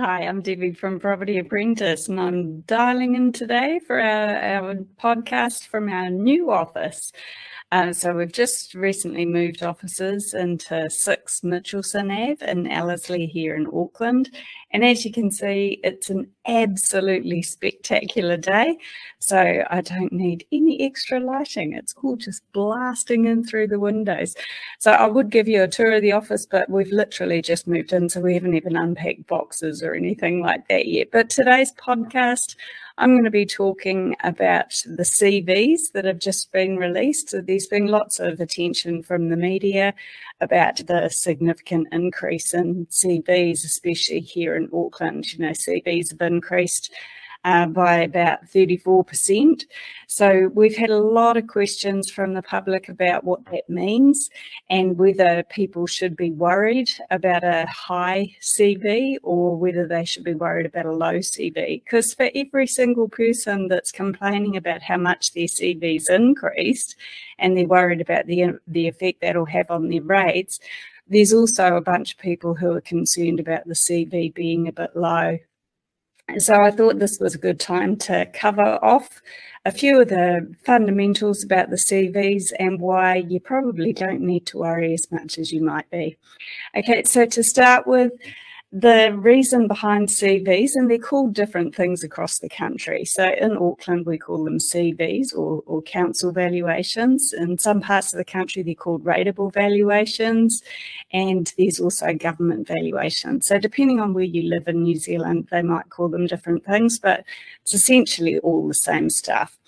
Hi, I'm Debbie from Property Apprentice, and I'm dialing in today for our, our podcast from our new office. Uh, so we've just recently moved offices into 6 Mitchelson Ave in Ellerslie here in Auckland. And as you can see, it's an absolutely spectacular day. So I don't need any extra lighting. It's all just blasting in through the windows. So I would give you a tour of the office, but we've literally just moved in. So we haven't even unpacked boxes or anything like that yet. But today's podcast, I'm going to be talking about the CVs that have just been released. So there's been lots of attention from the media about the significant increase in CVs, especially here in Auckland. You know, CVs have increased uh, by about 34%. So we've had a lot of questions from the public about what that means and whether people should be worried about a high CV or whether they should be worried about a low CV. Because for every single person that's complaining about how much their CV's increased and they're worried about the, the effect that'll have on their rates, there's also a bunch of people who are concerned about the CV being a bit low. So I thought this was a good time to cover off a few of the fundamentals about the CVs and why you probably don't need to worry as much as you might be. Okay, so to start with, the reason behind CVs, and they're called different things across the country. So in Auckland, we call them CVs or, or council valuations. In some parts of the country, they're called rateable valuations, and there's also government valuations. So depending on where you live in New Zealand, they might call them different things, but it's essentially all the same stuff.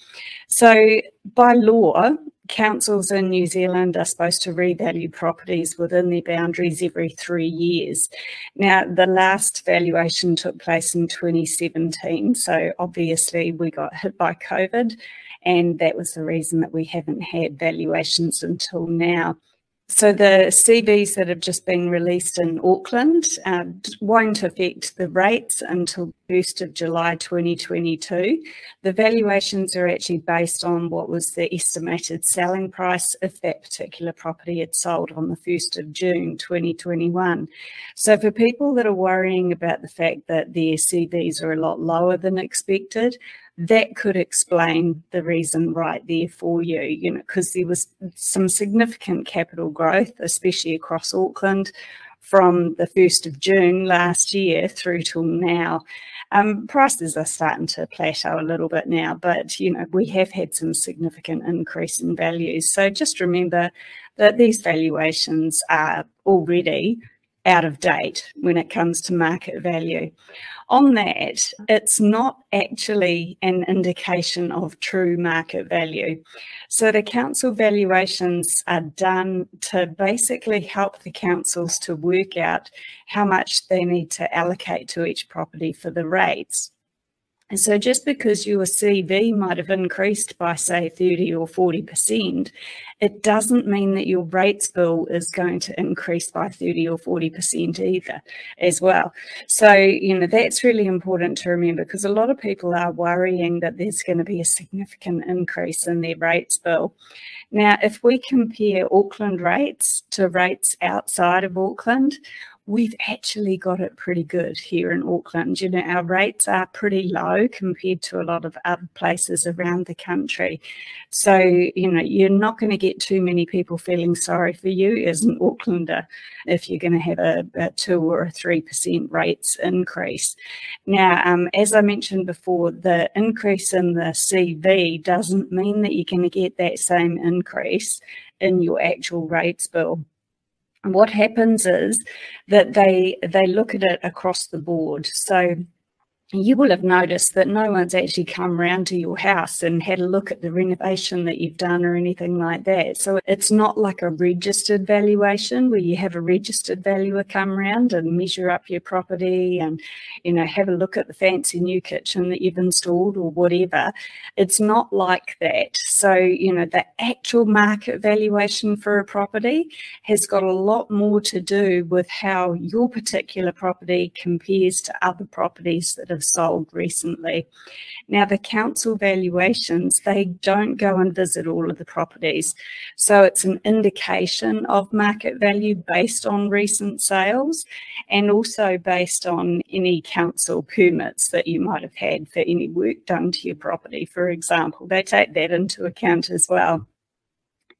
So by law, councils in New Zealand are supposed to revalue properties within their boundaries every three years. Now, the last valuation took place in 2017, so obviously we got hit by COVID, and that was the reason that we haven't had valuations until now. So the CVs that have just been released in Auckland uh, won't affect the rates until 1st of July 2022. The valuations are actually based on what was the estimated selling price if that particular property had sold on the 1st of June 2021. So for people that are worrying about the fact that their CVs are a lot lower than expected, that could explain the reason right there for you, you know, because there was some significant capital growth, especially across Auckland from the 1st of June last year through till now. Um, prices are starting to plateau a little bit now, but you know we have had some significant increase in values. So just remember that these valuations are already out of date when it comes to market value. On that, it's not actually an indication of true market value. So the council valuations are done to basically help the councils to work out how much they need to allocate to each property for the rates. And so just because your CV might have increased by, say, 30 or 40%, it doesn't mean that your rates bill is going to increase by 30 or 40% either as well. So, you know, that's really important to remember because a lot of people are worrying that there's going to be a significant increase in their rates bill. Now, if we compare Auckland rates to rates outside of Auckland, we've actually got it pretty good here in Auckland. You know, our rates are pretty low compared to a lot of other places around the country. So, you know, you're not going to get too many people feeling sorry for you as an Aucklander if you're going to have a, a two or a three percent rates increase. Now, um, as I mentioned before, the increase in the CV doesn't mean that you're going to get that same increase in your actual rates bill what happens is that they they look at it across the board. So you will have noticed that no one's actually come round to your house and had a look at the renovation that you've done or anything like that. So it's not like a registered valuation where you have a registered valuer come round and measure up your property and, you know, have a look at the fancy new kitchen that you've installed or whatever. It's not like that. So, you know, the actual market valuation for a property has got a lot more to do with how your particular property compares to other properties that have have sold recently. Now, the council valuations, they don't go and visit all of the properties. So it's an indication of market value based on recent sales and also based on any council permits that you might have had for any work done to your property, for example. They take that into account as well.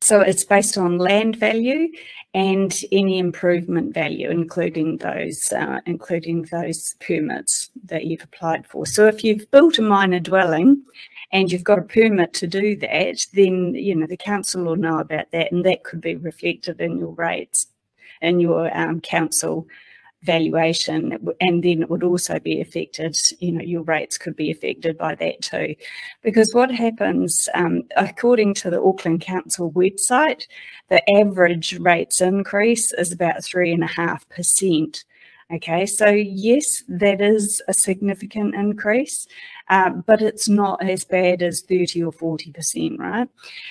So it's based on land value and any improvement value, including those, uh, including those permits that you've applied for. So if you've built a minor dwelling and you've got a permit to do that, then you know the council will know about that, and that could be reflected in your rates, in your um, council valuation and then it would also be affected you know your rates could be affected by that too because what happens um, according to the auckland council website the average rates increase is about three and a half percent okay so yes that is a significant increase uh, but it's not as bad as 30 or 40%, right?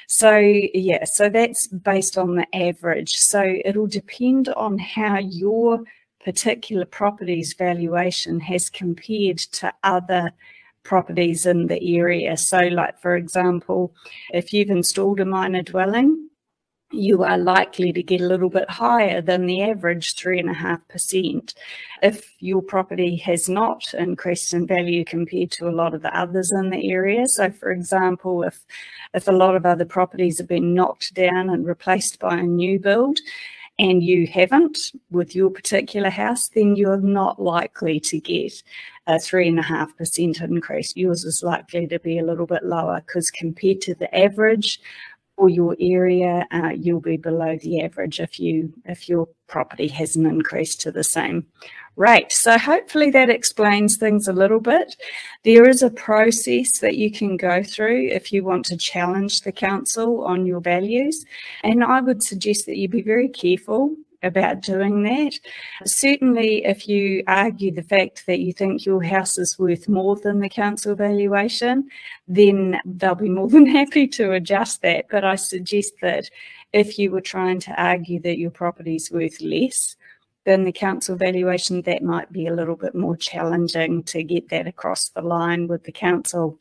So, yeah, so that's based on the average. So, it'll depend on how your particular property's valuation has compared to other properties in the area. So, like for example, if you've installed a minor dwelling, you are likely to get a little bit higher than the average 3.5%. If your property has not increased in value compared to a lot of the others in the area, so for example, if, if a lot of other properties have been knocked down and replaced by a new build, and you haven't with your particular house, then you're not likely to get a three and a half percent increase. Yours is likely to be a little bit lower because compared to the average for your area, uh, you'll be below the average if you if your property hasn't increased to the same rate. So hopefully that explains things a little bit. There is a process that you can go through if you want to challenge the council on your values. And I would suggest that you be very careful about doing that. Certainly, if you argue the fact that you think your house is worth more than the council valuation, then they'll be more than happy to adjust that. But I suggest that if you were trying to argue that your property is worth less, than the council valuation, that might be a little bit more challenging to get that across the line with the council.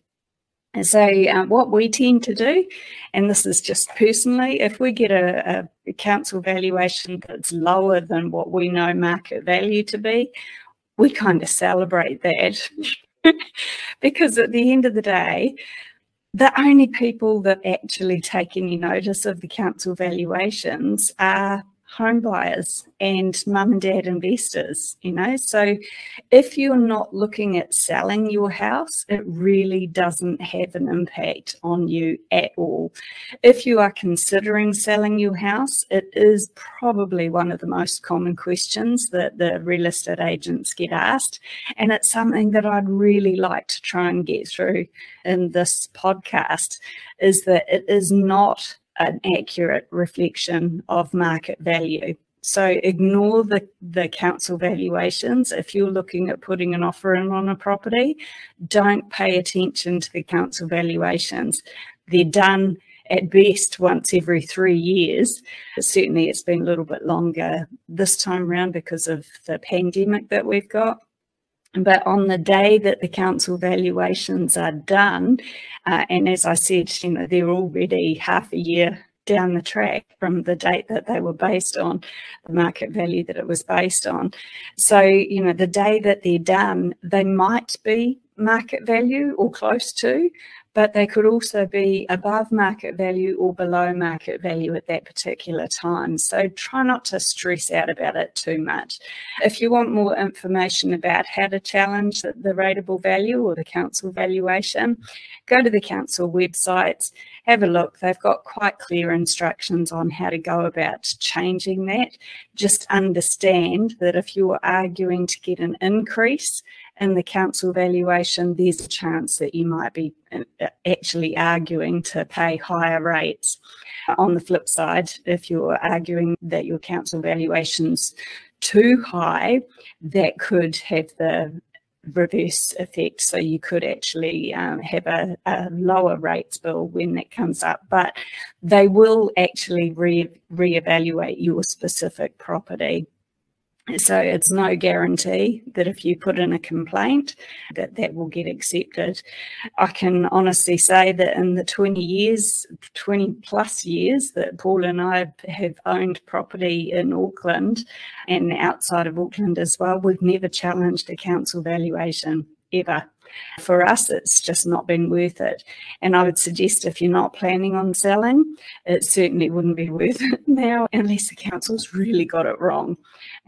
And so, uh, what we tend to do, and this is just personally, if we get a, a, council valuation that's lower than what we know market value to be, we kind of celebrate that. because at the end of the day, the only people that actually take any notice of the council valuations are home buyers and mum and dad investors, you know. So if you're not looking at selling your house, it really doesn't have an impact on you at all. If you are considering selling your house, it is probably one of the most common questions that the real estate agents get asked. And it's something that I'd really like to try and get through in this podcast is that it is not an accurate reflection of market value. So ignore the, the council valuations. If you're looking at putting an offer in on a property, don't pay attention to the council valuations. They're done at best once every three years. But certainly it's been a little bit longer this time around because of the pandemic that we've got. But on the day that the council valuations are done, uh, and as I said, you know, they're already half a year down the track from the date that they were based on, the market value that it was based on. So, you know, the day that they're done, they might be market value or close to, but they could also be above market value or below market value at that particular time. So try not to stress out about it too much. If you want more information about how to challenge the, rateable value or the council valuation, go to the council websites, have a look. They've got quite clear instructions on how to go about changing that. Just understand that if you're arguing to get an increase in the council valuation, there's a chance that you might be uh, actually arguing to pay higher rates. On the flip side, if you're arguing that your council valuation's too high, that could have the reverse effect. So you could actually um, have a, a, lower rates bill when that comes up, but they will actually re reevaluate your specific property. So it's no guarantee that if you put in a complaint that that will get accepted. I can honestly say that in the 20 years, 20 plus years that Paul and I have owned property in Auckland and outside of Auckland as well, we've never challenged a council valuation ever. For us, it's just not been worth it. And I would suggest if you're not planning on selling, it certainly wouldn't be worth it now unless the council's really got it wrong.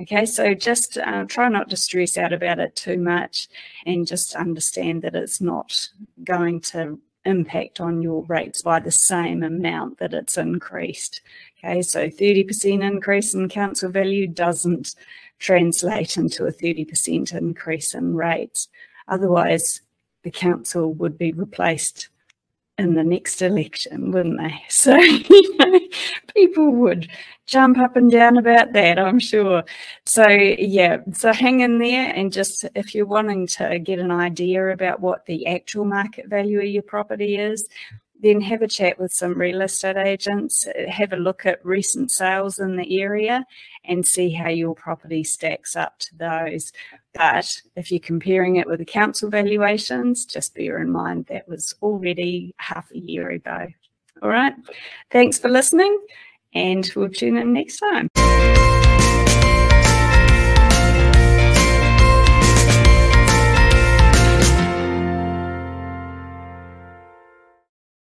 Okay, so just uh, try not to stress out about it too much and just understand that it's not going to impact on your rates by the same amount that it's increased. Okay, so 30% increase in council value doesn't translate into a 30% increase in rates. Otherwise, the council would be replaced in the next election, wouldn't they? So, you know, people would jump up and down about that, I'm sure. So, yeah, so hang in there and just if you're wanting to get an idea about what the actual market value of your property is, then have a chat with some real estate agents, have a look at recent sales in the area and see how your property stacks up to those. But if you're comparing it with the council valuations, just bear in mind that was already half a year ago. All right. Thanks for listening and we'll tune in next time.